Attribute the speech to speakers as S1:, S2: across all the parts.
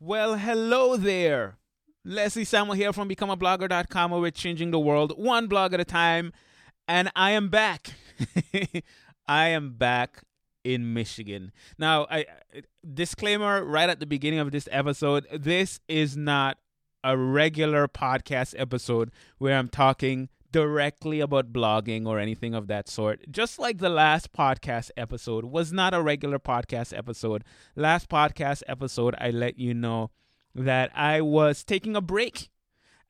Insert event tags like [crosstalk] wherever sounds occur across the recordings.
S1: Well, hello there. Leslie Samuel here from BecomeAblogger.com where we're changing the world one blog at a time. And I am back. [laughs] I am back in Michigan. Now, I disclaimer right at the beginning of this episode, this is not a regular podcast episode where I'm talking directly about blogging or anything of that sort. Just like the last podcast episode was not a regular podcast episode. Last podcast episode, I let you know that I was taking a break.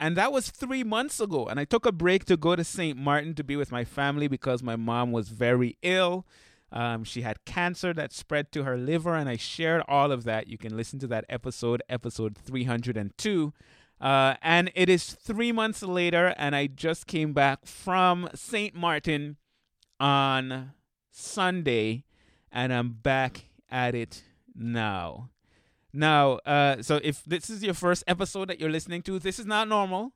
S1: And that was three months ago. And I took a break to go to St. Martin to be with my family because my mom was very ill. Um, she had cancer that spread to her liver, and I shared all of that. You can listen to that episode, episode 302. Uh, and it is three months later, and I just came back from St. Martin on Sunday, and I'm back at it now. Now, uh, so if this is your first episode that you're listening to, this is not normal.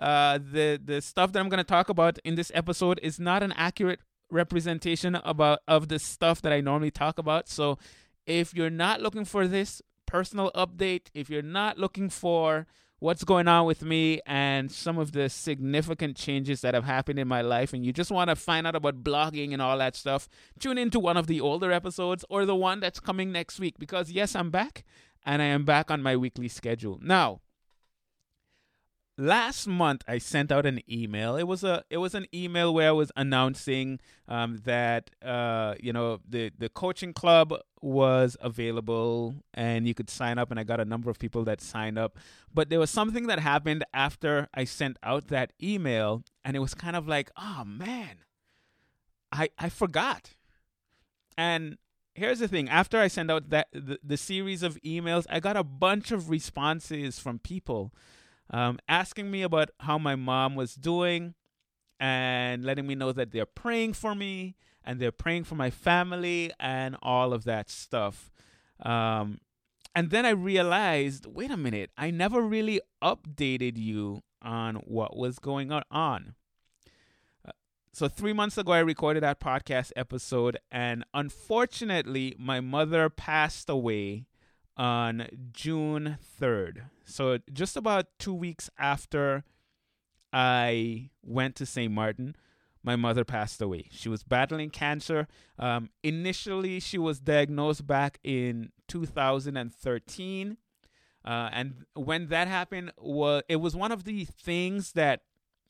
S1: Uh, the the stuff that I'm going to talk about in this episode is not an accurate representation about of the stuff that I normally talk about. So, if you're not looking for this personal update, if you're not looking for what's going on with me and some of the significant changes that have happened in my life, and you just want to find out about blogging and all that stuff, tune into one of the older episodes or the one that's coming next week because, yes, I'm back and I am back on my weekly schedule. Now, last month I sent out an email. It was a it was an email where I was announcing um, that uh, you know the the coaching club was available and you could sign up and I got a number of people that signed up. But there was something that happened after I sent out that email and it was kind of like, "Oh man, I I forgot." And here's the thing after i sent out that the, the, series of emails i got a bunch of responses from people um, asking me about how my mom was doing and letting me know that they're praying for me and they're praying for my family and all of that stuff. Um, and then I realized wait a minute, I never really updated you on what was going on. Uh, so, three months ago, I recorded that podcast episode, and unfortunately, my mother passed away on June 3rd. So, just about two weeks after I went to St. Martin, my mother passed away. She was battling cancer. Um, initially, she was diagnosed back in 2013. Uh, and when that happened, was it was one of the things that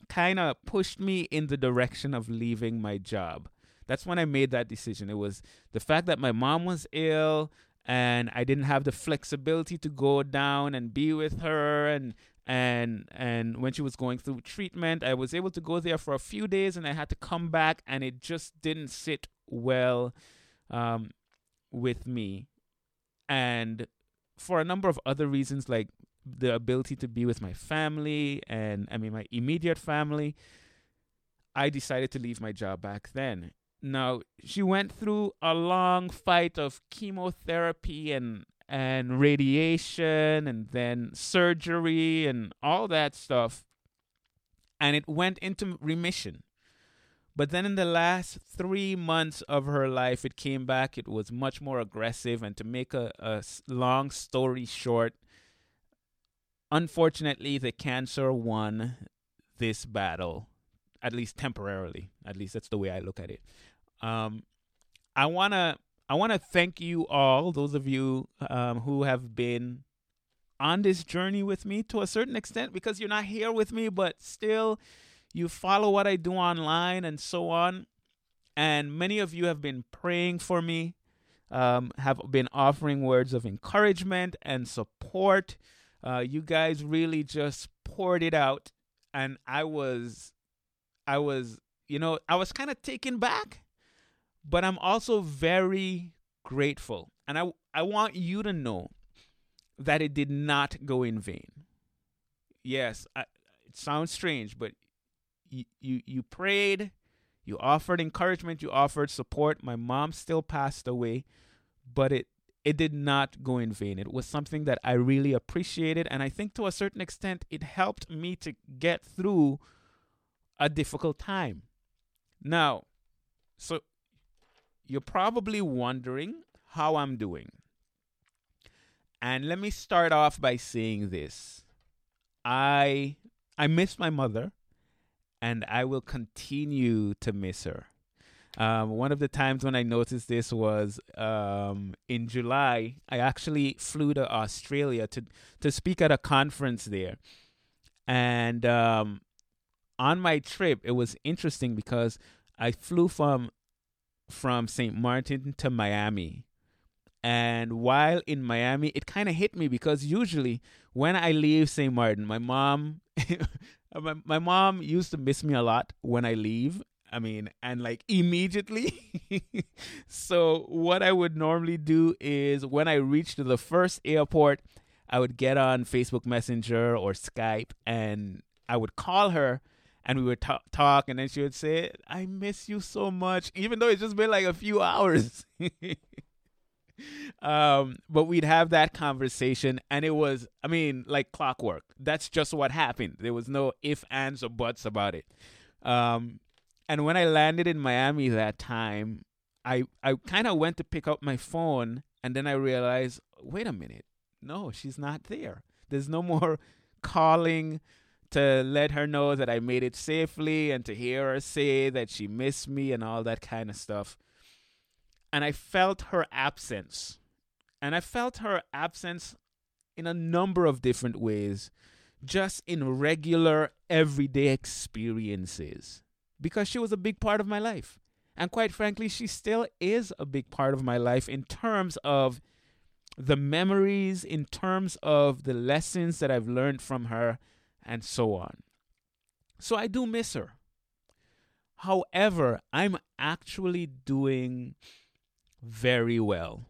S1: kind of pushed me in the direction of leaving my job. That's when I made that decision. It was the fact that my mom was ill, and I didn't have the flexibility to go down and be with her and and and when she was going through treatment I was able to go there for a few days and I had to come back and it just didn't sit well um, with me. And for a number of other reasons like the ability to be with my family and I mean my immediate family I decided to leave my job back then now, she went through a long fight of chemotherapy and and radiation and then surgery and all that stuff. And it went into remission. But then in the last three months of her life, it came back. It was much more aggressive. And to make a, a long story short, unfortunately, the cancer won this battle, at least temporarily. At least that's the way I look at it. Um, I wanna I wanna thank you all, those of you um, who have been on this journey with me to a certain extent, because you're not here with me, but still you follow what I do online and so on. And many of you have been praying for me, um, have been offering words of encouragement and support. Uh, you guys really just poured it out, and I was, I was, you know, I was kind of taken back but I'm also very grateful. And I, I want you to know that it did not go in vain. Yes, I, it sounds strange, but you, you, you prayed, you offered encouragement, you offered support. My mom still passed away, but it, it did not go in vain. It was something that I really appreciated. And I think to a certain extent, it helped me to get through a difficult time. Now, so you're probably wondering how I'm doing. And let me start off by saying this. I I miss my mother and I will continue to miss her. Um, one of the times when I noticed this was um, in July. I actually flew to Australia to to speak at a conference there, and um, on my trip, it was interesting because I flew from from St. Martin to Miami. And while in Miami, it kind of hit me because usually when I leave St. Martin, my mom [laughs] my, my mom used to miss me a lot when I leave. I mean, and like immediately. [laughs] so what I would normally do is when I reached the first airport, I would get on Facebook Messenger or Skype and I would call her and we would talk, talk and then she would say, I miss you so much, even though it's just been like a few [laughs] hours. um, but we'd have that conversation and it was, I mean, like clockwork. That's just what happened. There was no if, ands, or buts about it. Um, and when I landed in Miami that time, I, I kind of went to pick up my phone and then I realized, wait a minute. No, she's not there. There's no more calling to let her know that I made it safely and to hear her say that she missed me and all that kind of stuff. And I felt her absence. And I felt her absence in a number of different ways, just in regular, everyday experiences, because she was a big part of my life. And quite frankly, she still is a big part of my life in terms of the memories, in terms of the lessons that I've learned from her, and so on. So I do miss her. However, I'm actually doing very well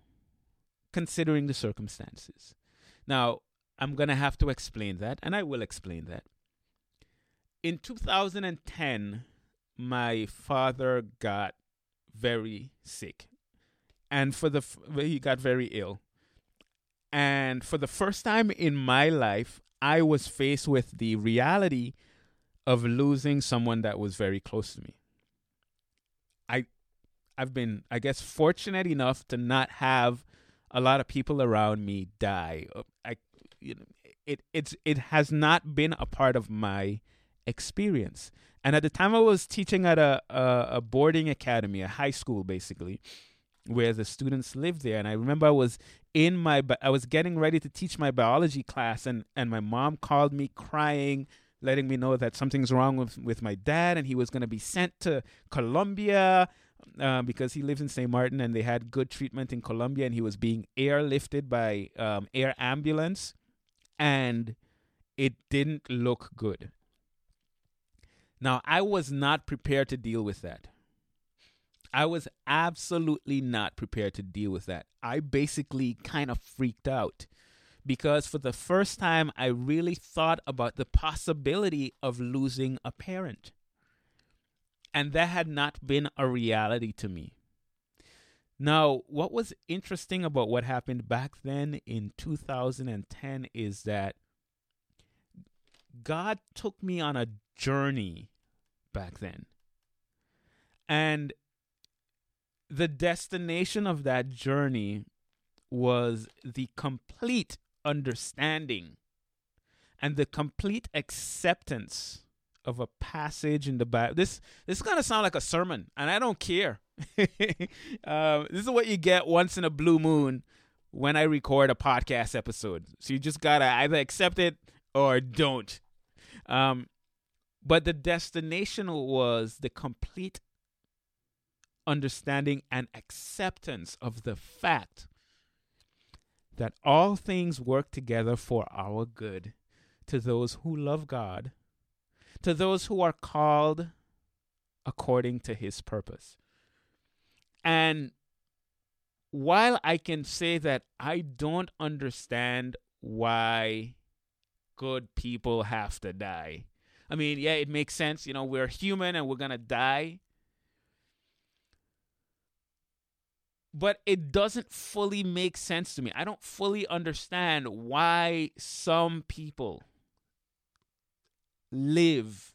S1: considering the circumstances. Now, I'm going to have to explain that, and I will explain that. In 2010, my father got very sick, and for the he got very ill. And for the first time in my life, I was faced with the reality of losing someone that was very close to me. I I've been I guess fortunate enough to not have a lot of people around me die. Uh, I you know, it it's it has not been a part of my experience. And at the time I was teaching at a a, a boarding academy, a high school basically, where the students lived there and I remember I was in my I was getting ready to teach my biology class and and my mom called me crying letting me know that something's wrong with with my dad and he was going to be sent to Colombia uh, because he lives in St. Martin and they had good treatment in Colombia and he was being airlifted by um, air ambulance and it didn't look good. Now, I was not prepared to deal with that. I was absolutely not prepared to deal with that. I basically kind of freaked out because for the first time, I really thought about the possibility of losing a parent. And that had not been a reality to me. Now, what was interesting about what happened back then in 2010 is that God took me on a journey back then. And the destination of that journey was the complete understanding and the complete acceptance of a passage in the Bible. This this is gonna sound like a sermon, and I don't care. [laughs] uh, this is what you get once in a blue moon when I record a podcast episode. So you just gotta either accept it or don't. Um, but the destination was the complete understanding and acceptance of the fact that all things work together for our good to those who love God, to those who are called according to his purpose. And while I can say that I don't understand why good people have to die, I mean, yeah, it makes sense. You know, we're human and we're going to die. But it doesn't fully make sense to me. I don't fully understand why some people live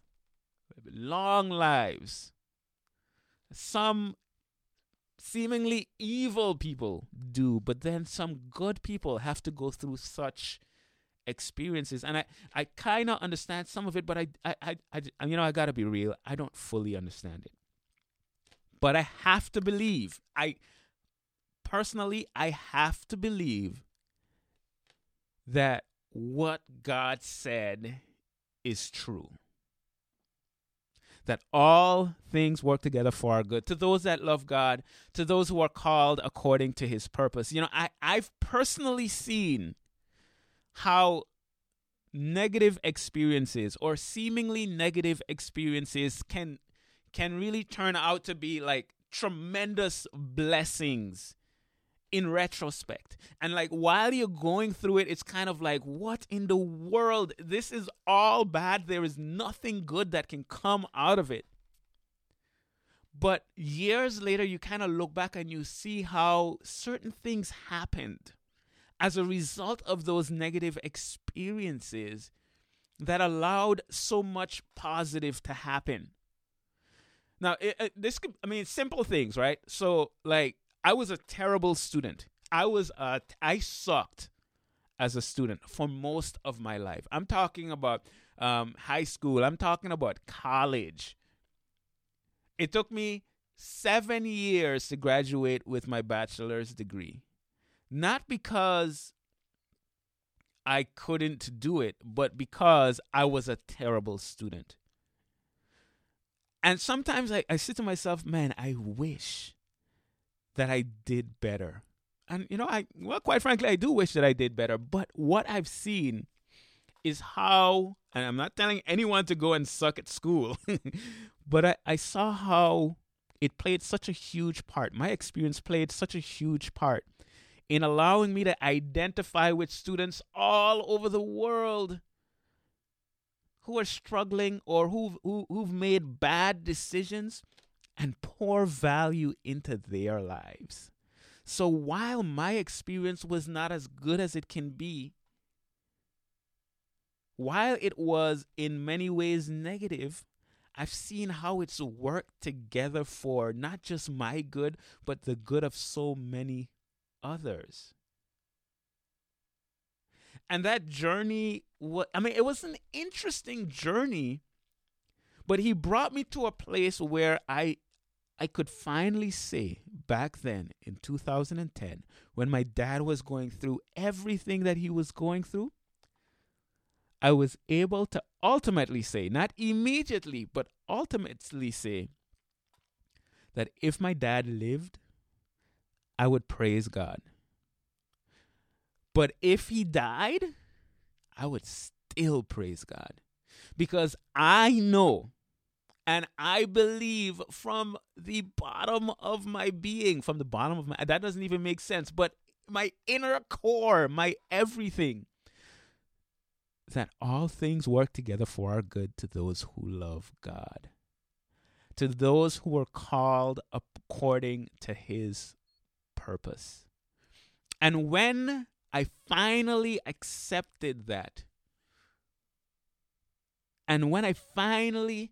S1: long lives. Some seemingly evil people do, but then some good people have to go through such experiences and i i kind of understand some of it but I, I i i you know i gotta be real i don't fully understand it but i have to believe i personally i have to believe that what god said is true that all things work together for our good to those that love God, to those who are called according to his purpose. You know, I, I've personally seen how negative experiences or seemingly negative experiences can can really turn out to be like tremendous blessings in retrospect. And like while you're going through it, it's kind of like, what in the world? This is all bad. There is nothing good that can come out of it. But years later, you kind of look back and you see how certain things happened as a result of those negative experiences that allowed so much positive to happen. Now, it, it, this could, I mean, simple things, right? So, like, I was a terrible student. I was uh I sucked as a student for most of my life. I'm talking about um, high school. I'm talking about college. It took me seven years to graduate with my bachelor's degree. Not because I couldn't do it, but because I was a terrible student. And sometimes I, I sit to myself, man, I wish that I did better. And you know, I well, quite frankly, I do wish that I did better. But what I've seen is how, and I'm not telling anyone to go and suck at school, [laughs] but I, I saw how it played such a huge part. My experience played such a huge part in allowing me to identify with students all over the world who are struggling or who've, who, who've made bad decisions and pour value into their lives. So while my experience was not as good as it can be, while it was in many ways negative, I've seen how it's worked together for not just my good, but the good of so many others. And that journey, what I mean, it was an interesting journey, but he brought me to a place where I I could finally say back then in 2010, when my dad was going through everything that he was going through, I was able to ultimately say, not immediately, but ultimately say, that if my dad lived, I would praise God. But if he died, I would still praise God. Because I know and I believe from the bottom of my being, from the bottom of my, that doesn't even make sense, but my inner core, my everything, that all things work together for our good to those who love God, to those who are called according to his purpose. And when I finally accepted that, and when I finally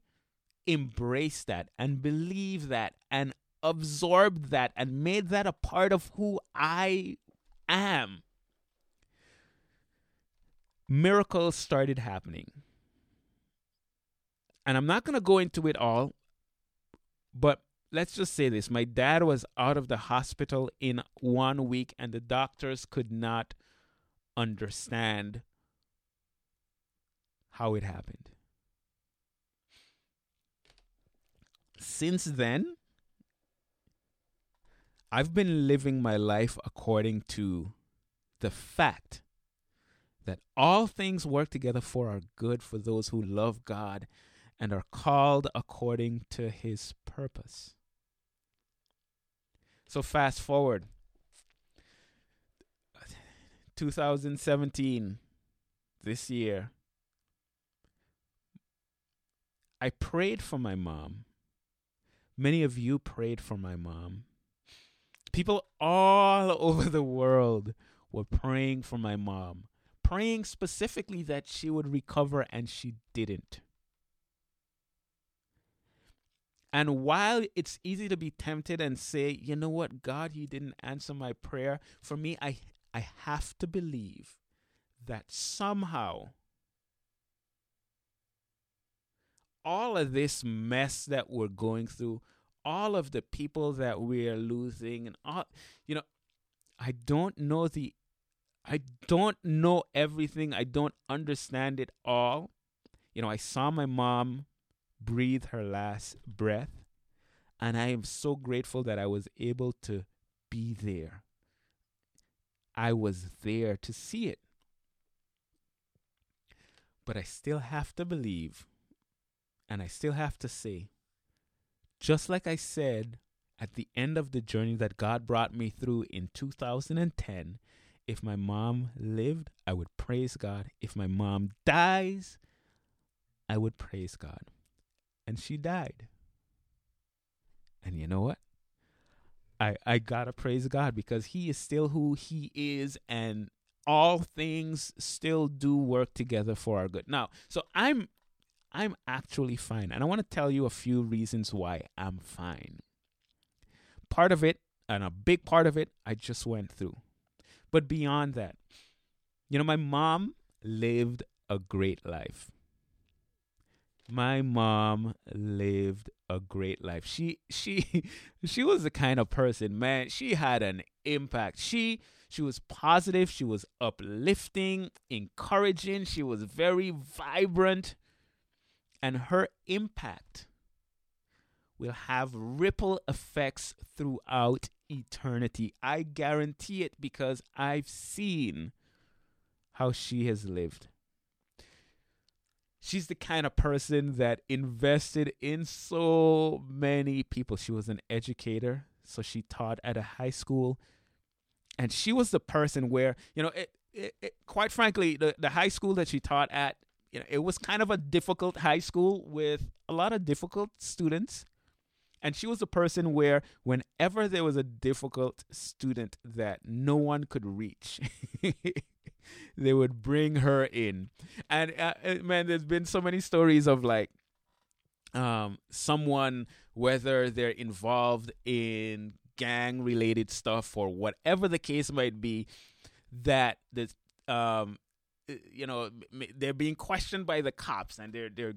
S1: embraced that and believed that and absorbed that and made that a part of who I am, miracles started happening. And I'm not going to go into it all, but let's just say this my dad was out of the hospital in one week, and the doctors could not understand how it happened. Since then, I've been living my life according to the fact that all things work together for our good for those who love God and are called according to his purpose. So, fast forward 2017, this year, I prayed for my mom Many of you prayed for my mom. People all [laughs] over the world were praying for my mom, praying specifically that she would recover, and she didn't. And while it's easy to be tempted and say, you know what, God, you didn't answer my prayer, for me, I, I have to believe that somehow all of this mess that we're going through, all of the people that we're losing, and all, you know, I don't know the, I don't know everything. I don't understand it all. You know, I saw my mom breathe her last breath. And I am so grateful that I was able to be there. I was there to see it. But I still have to believe, and I still have to say, just like I said at the end of the journey that God brought me through in 2010, if my mom lived, I would praise God. If my mom dies, I would praise God and she died. And you know what? I I gotta praise God because He is still who He is, and all things still do work together for our good. Now, so I'm I'm actually fine, and I want to tell you a few reasons why I'm fine. Part of it, and a big part of it, I just went through. But beyond that, you know, my mom lived a great life my mom lived a great life. She she [laughs] she was the kind of person, man, she had an impact. She she was positive, she was uplifting, encouraging, she was very vibrant and her impact will have ripple effects throughout eternity. I guarantee it because I've seen how she has lived she's the kind of person that invested in so many people. She was an educator, so she taught at a high school. And she was the person where, you know, it, it, it, quite frankly, the, the high school that she taught at, you know, it was kind of a difficult high school with a lot of difficult students. And she was a person where, whenever there was a difficult student that no one could reach, [laughs] they would bring her in. And uh, uh, man, there's been so many stories of like um, someone, whether they're involved in gang related stuff or whatever the case might be, that the um, Uh, you know they're being questioned by the cops and they're they're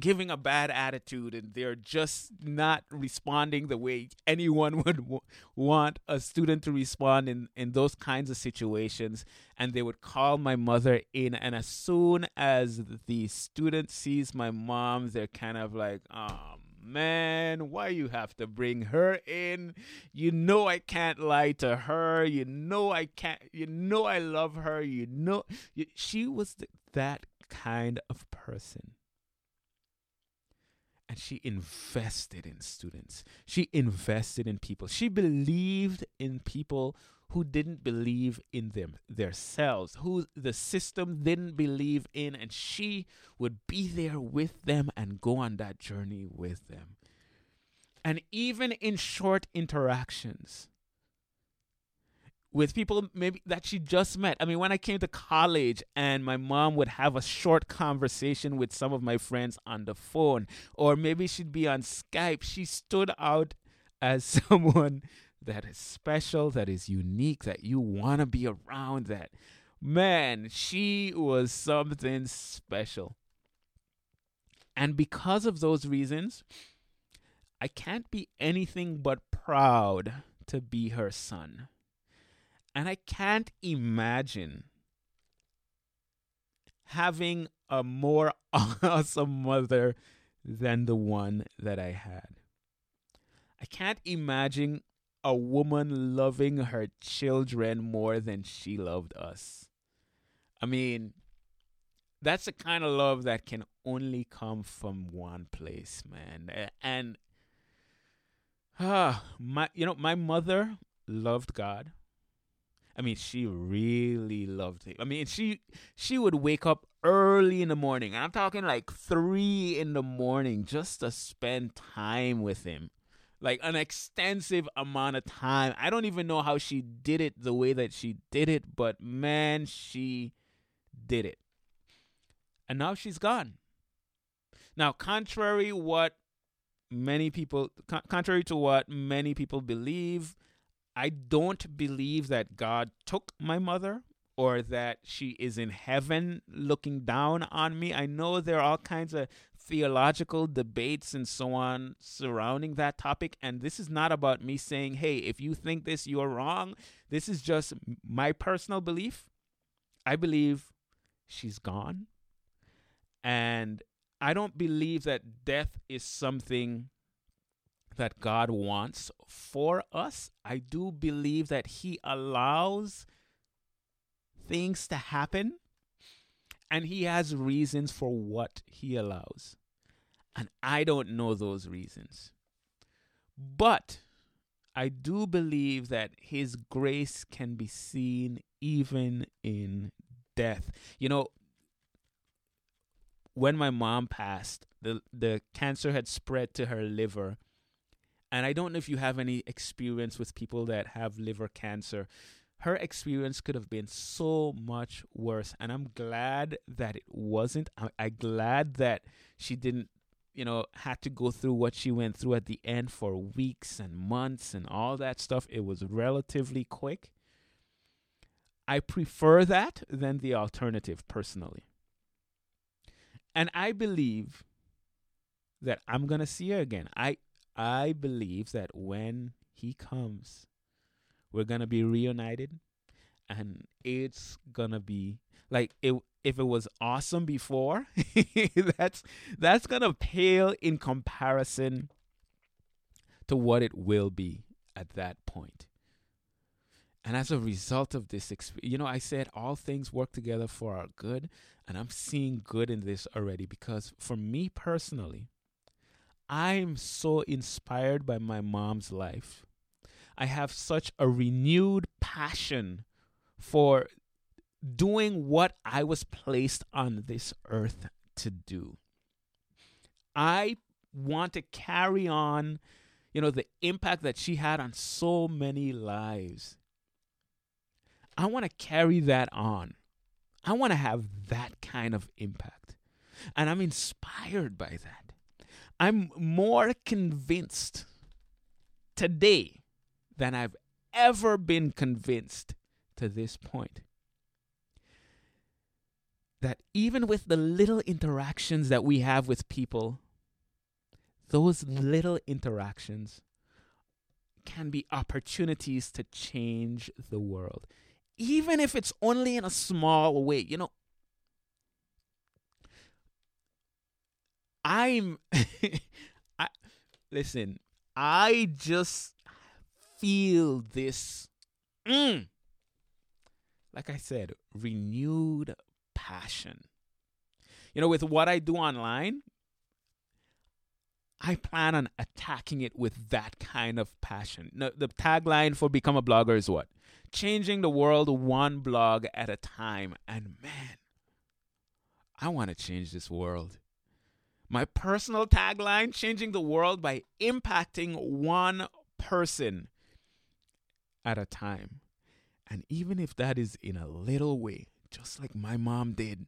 S1: giving a bad attitude and they're just not responding the way anyone [laughs] would w- want a student to respond in, in those kinds of situations. And they would call my mother in and as soon as the student sees my mom they're kind of like oh man why you have to bring her in you know i can't lie to her you know i can't you know i love her you know you, she was th- that kind of person and she invested in students. She invested in people. She believed in people who didn't believe in them themselves, who the system didn't believe in, and she would be there with them and go on that journey with them. And even in short interactions, with people maybe that she just met. I mean, when I came to college and my mom would have a short conversation with some of my friends on the phone, or maybe she'd be on Skype, she stood out as [laughs] someone that is special, that is unique, that you want to be around, that man, she was something special. And because of those reasons, I can't be anything but proud to be her son. And I can't imagine having a more [laughs] awesome mother than the one that I had. I can't imagine a woman loving her children more than she loved us. I mean, that's the kind of love that can only come from one place, man. And ah, my you know, my mother loved God. I mean, she really loved him. I mean, she she would wake up early in the morning. I'm talking like three in the morning just to spend time with him. Like an extensive amount of time. I don't even know how she did it the way that she did it, but man, she did it. And now she's gone. Now, contrary what many people, contrary to what many people believe, I don't believe that God took my mother or that she is in heaven looking down on me. I know there are all kinds of theological debates and so on surrounding that topic. And this is not about me saying, hey, if you think this, you're wrong. This is just my personal belief. I believe she's gone. And I don't believe that death is something that God wants for us. I do believe that He allows things to happen and He has reasons for what He allows. And I don't know those reasons. But I do believe that His grace can be seen even in death. You know, when my mom passed, the the cancer had spread to her liver. And I don't know if you have any experience with people that have liver cancer. Her experience could have been so much worse. And I'm glad that it wasn't. I'm, I'm glad that she didn't, you know, had to go through what she went through at the end for weeks and months and all that stuff. It was relatively quick. I prefer that than the alternative personally. And I believe that I'm going to see her again. I I believe that when he comes, we're to be reunited and it's to be like it if it was awesome before, [laughs] that's that's to pale in comparison to what it will be at that point. And as a result of this, experience, you know, I said all things work together for our good. And I'm seeing good in this already because for me personally, I'm so inspired by my mom's life. I have such a renewed passion for doing what I was placed on this earth to do. I want to carry on, you know, the impact that she had on so many lives. I want to carry that on. I want to have that kind of impact. And I'm inspired by that. I'm more convinced today than I've ever been convinced to this point. That even with the little interactions that we have with people, those little interactions can be opportunities to change the world even if it's only in a small way. You know, I'm [laughs] I listen, I just feel this mm, like I said, renewed passion. You know, with what I do online, I plan on attacking it with that kind of passion. No, the tagline for Become a Blogger is what? changing the world one blog at a time. And man, I want to change this world. My personal tagline changing the world by impacting one person at a time. And even if that is in a little way, just like my mom did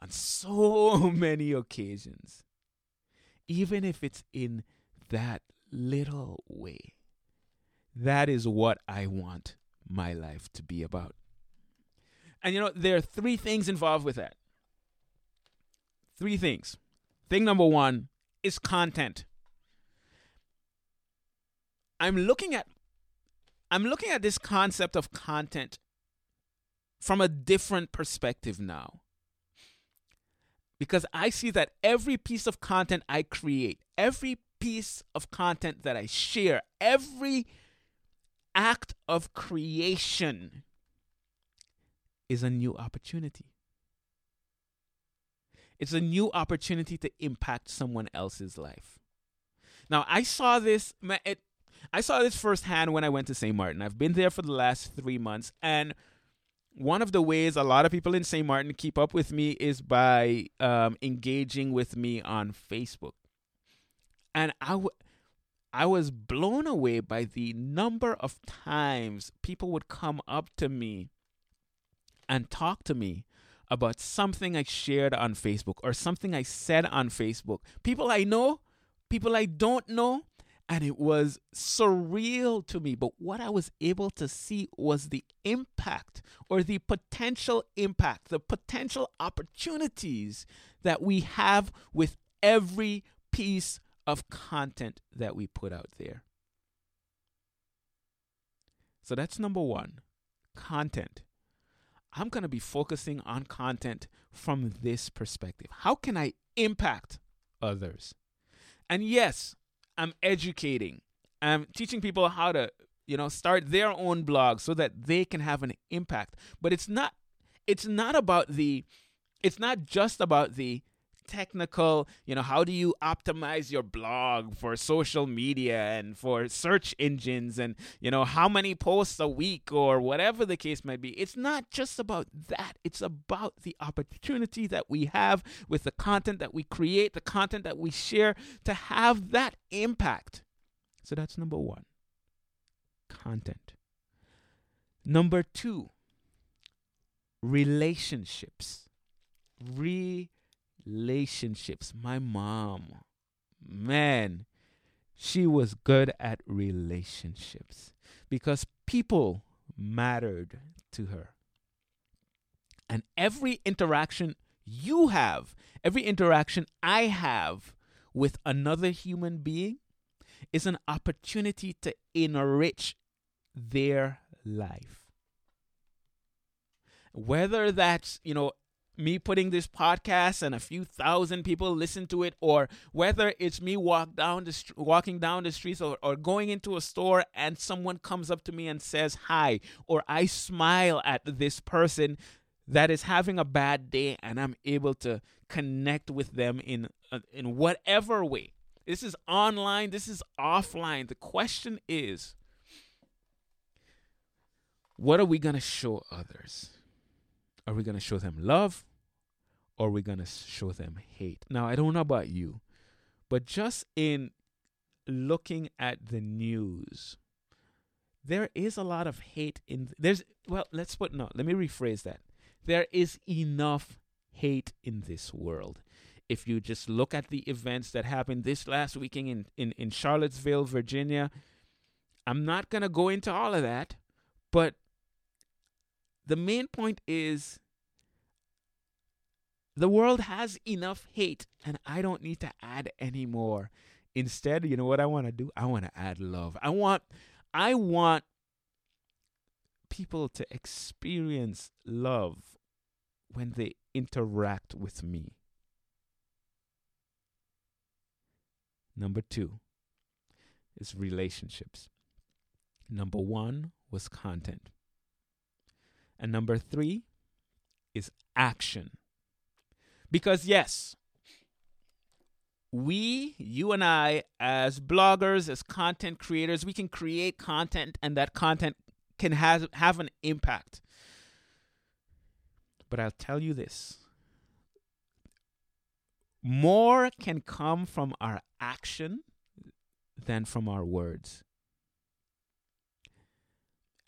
S1: on so [laughs] many occasions, even if it's in that little way, that is what I want my life to be about. And you know, there are three things involved with that. Three things. Thing number one is content. I'm looking at I'm looking at this concept of content from a different perspective now. Because I see that every piece of content I create, every piece of content that I share, every act of creation is a new opportunity. It's a new opportunity to impact someone else's life. Now, I saw this. It, I saw this firsthand when I went to St. Martin. I've been there for the last three months, and one of the ways a lot of people in St. Martin keep up with me is by um, engaging with me on Facebook. And I, w- I was blown away by the number of times people would come up to me and talk to me about something I shared on Facebook or something I said on Facebook. People I know, people I don't know, and it was surreal to me. But what I was able to see was the impact or the potential impact, the potential opportunities that we have with every piece of content that we put out there. So that's number one content. I'm going to be focusing on content from this perspective. How can I impact others? And yes, I'm educating. I'm teaching people how to, you know, start their own blog so that they can have an impact. But it's not it's not about the it's not just about the technical, you know, how do you optimize your blog for social media and for search engines and, you know, how many posts a week or whatever the case might be. It's not just about that. It's about the opportunity that we have with the content that we create, the content that we share to have that impact. So that's number one content. Number two, relationships. Relationships relationships. My mom, man, she was good at relationships because people mattered to her. And every interaction you have, every interaction I have with another human being is an opportunity to enrich their life. Whether that's, you know, me putting this podcast and a few thousand people listen to it or whether it's me walk down the st- walking down the streets or, or going into a store and someone comes up to me and says hi or i smile at this person that is having a bad day and i'm able to connect with them in uh, in whatever way. This is online this is offline. The question is what are we going to show others are we going to show them love or are we going to show them hate? Now, I don't know about you, but just in looking at the news, there is a lot of hate in there's well, let's put no, let me rephrase that. There is enough hate in this world. If you just look at the events that happened this last weekend in, in, in Charlottesville, Virginia, I'm not going to go into all of that, but the main point is the world has enough hate, and I don't need to add any more. Instead, you know what I want to do? I want to add love. I want I want people to experience love when they interact with me. Number 2 is relationships. Number 1 was content. And number three is action. Because, yes, we, you and I, as bloggers, as content creators, we can create content and that content can have, have an impact. But I'll tell you this more can come from our action than from our words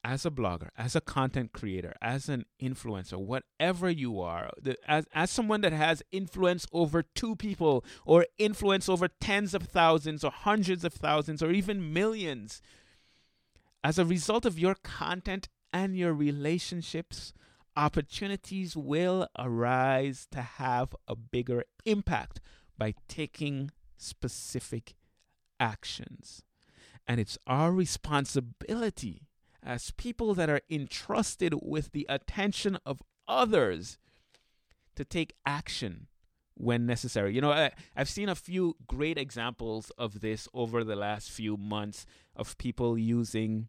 S1: as a blogger, as a content creator, as an influencer, whatever you are, the, as, as someone that has influence over two people or influence over tens of thousands or hundreds of thousands or even millions, as a result of your content and your relationships, opportunities will arise to have a bigger impact by taking specific actions. And it's our responsibility as people that are entrusted with the attention of others to take action when necessary. You know, I, have seen a few great examples of this over the last few months of people using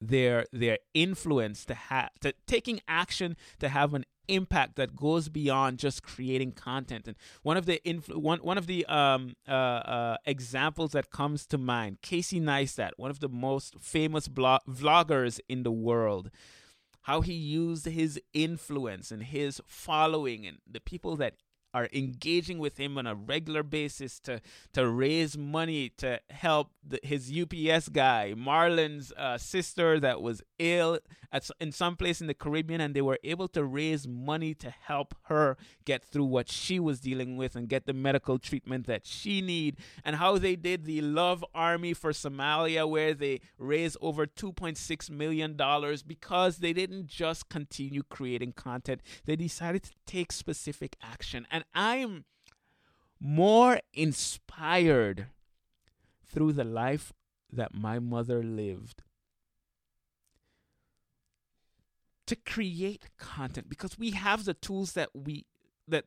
S1: their their influence to have to taking action to have an impact that goes beyond just creating content. And one of the influ- one one of the um, uh, uh, examples that comes to mind, Casey Neistat, one of the most famous blog- vloggers in the world, how he used his influence and his following and the people that are engaging with him on a regular basis to to raise money to help the, his UPS guy, Marlon's uh, sister that was ill at in some place in the Caribbean, and they were able to raise money to help her get through what she was dealing with and get the medical treatment that she need. And how they did the Love Army for Somalia, where they raised over two point six million dollars because they didn't just continue creating content; they decided to take specific action. And I'm more inspired through the life that my mother lived to create content because we have the tools that we that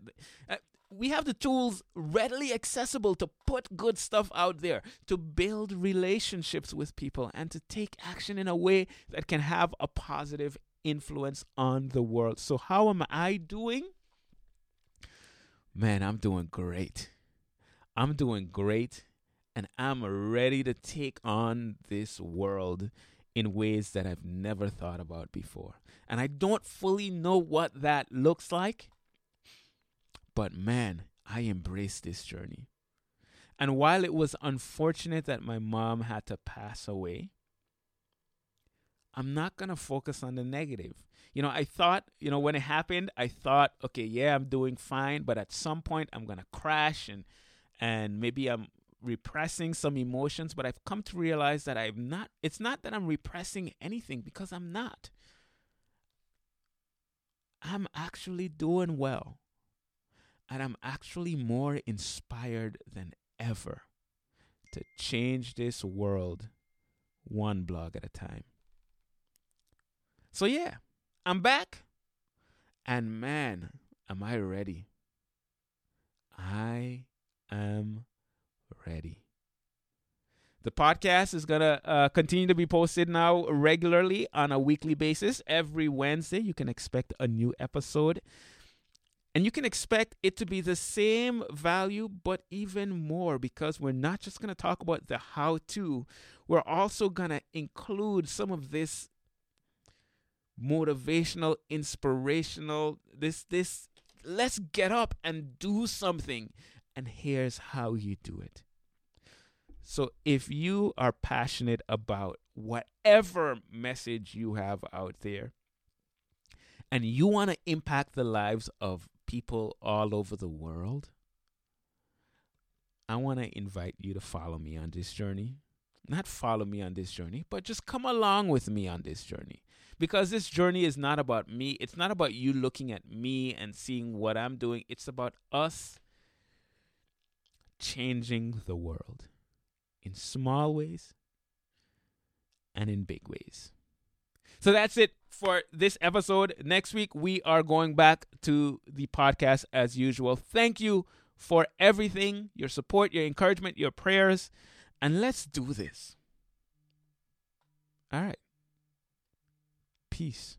S1: uh, we have the tools readily accessible to put good stuff out there to build relationships with people and to take action in a way that can have a positive influence on the world. So how am i doing man i'm doing great i'm doing great and i'm ready to take on this world in ways that I've never thought about before. And I don't fully know what that looks like, but man, I embrace this journey. And while it was unfortunate that my mom had to pass away, I'm not going to focus on the negative. You know, I thought, you know, when it happened, I thought, okay, yeah, I'm doing fine, but at some point I'm going to crash and and maybe I'm repressing some emotions, but I've come to realize that I'm not, it's not that I'm repressing anything because I'm not. I'm actually doing well. And I'm actually more inspired than ever to change this world one blog at a time. So, yeah, I'm back. And man, am I ready? I am ready. The podcast is going to uh, continue to be posted now regularly on a weekly basis. Every Wednesday, you can expect a new episode. And you can expect it to be the same value, but even more because we're not just going to talk about the how to, we're also going to include some of this motivational, inspirational, this, this, let's get up and do something. And here's how you do it. So if you are passionate about whatever message you have out there and you want to impact the lives of people all over the world, I want to invite you to follow me on this journey. Not follow me on this journey, but just come along with me on this journey. Because this journey is not about me. It's not about you looking at me and seeing what I'm doing. It's about us changing the world in small ways and in big ways. So that's it for this episode. Next week, we are going back to the podcast as usual. Thank you for everything your support, your encouragement, your prayers. And let's do this. All right. Peace.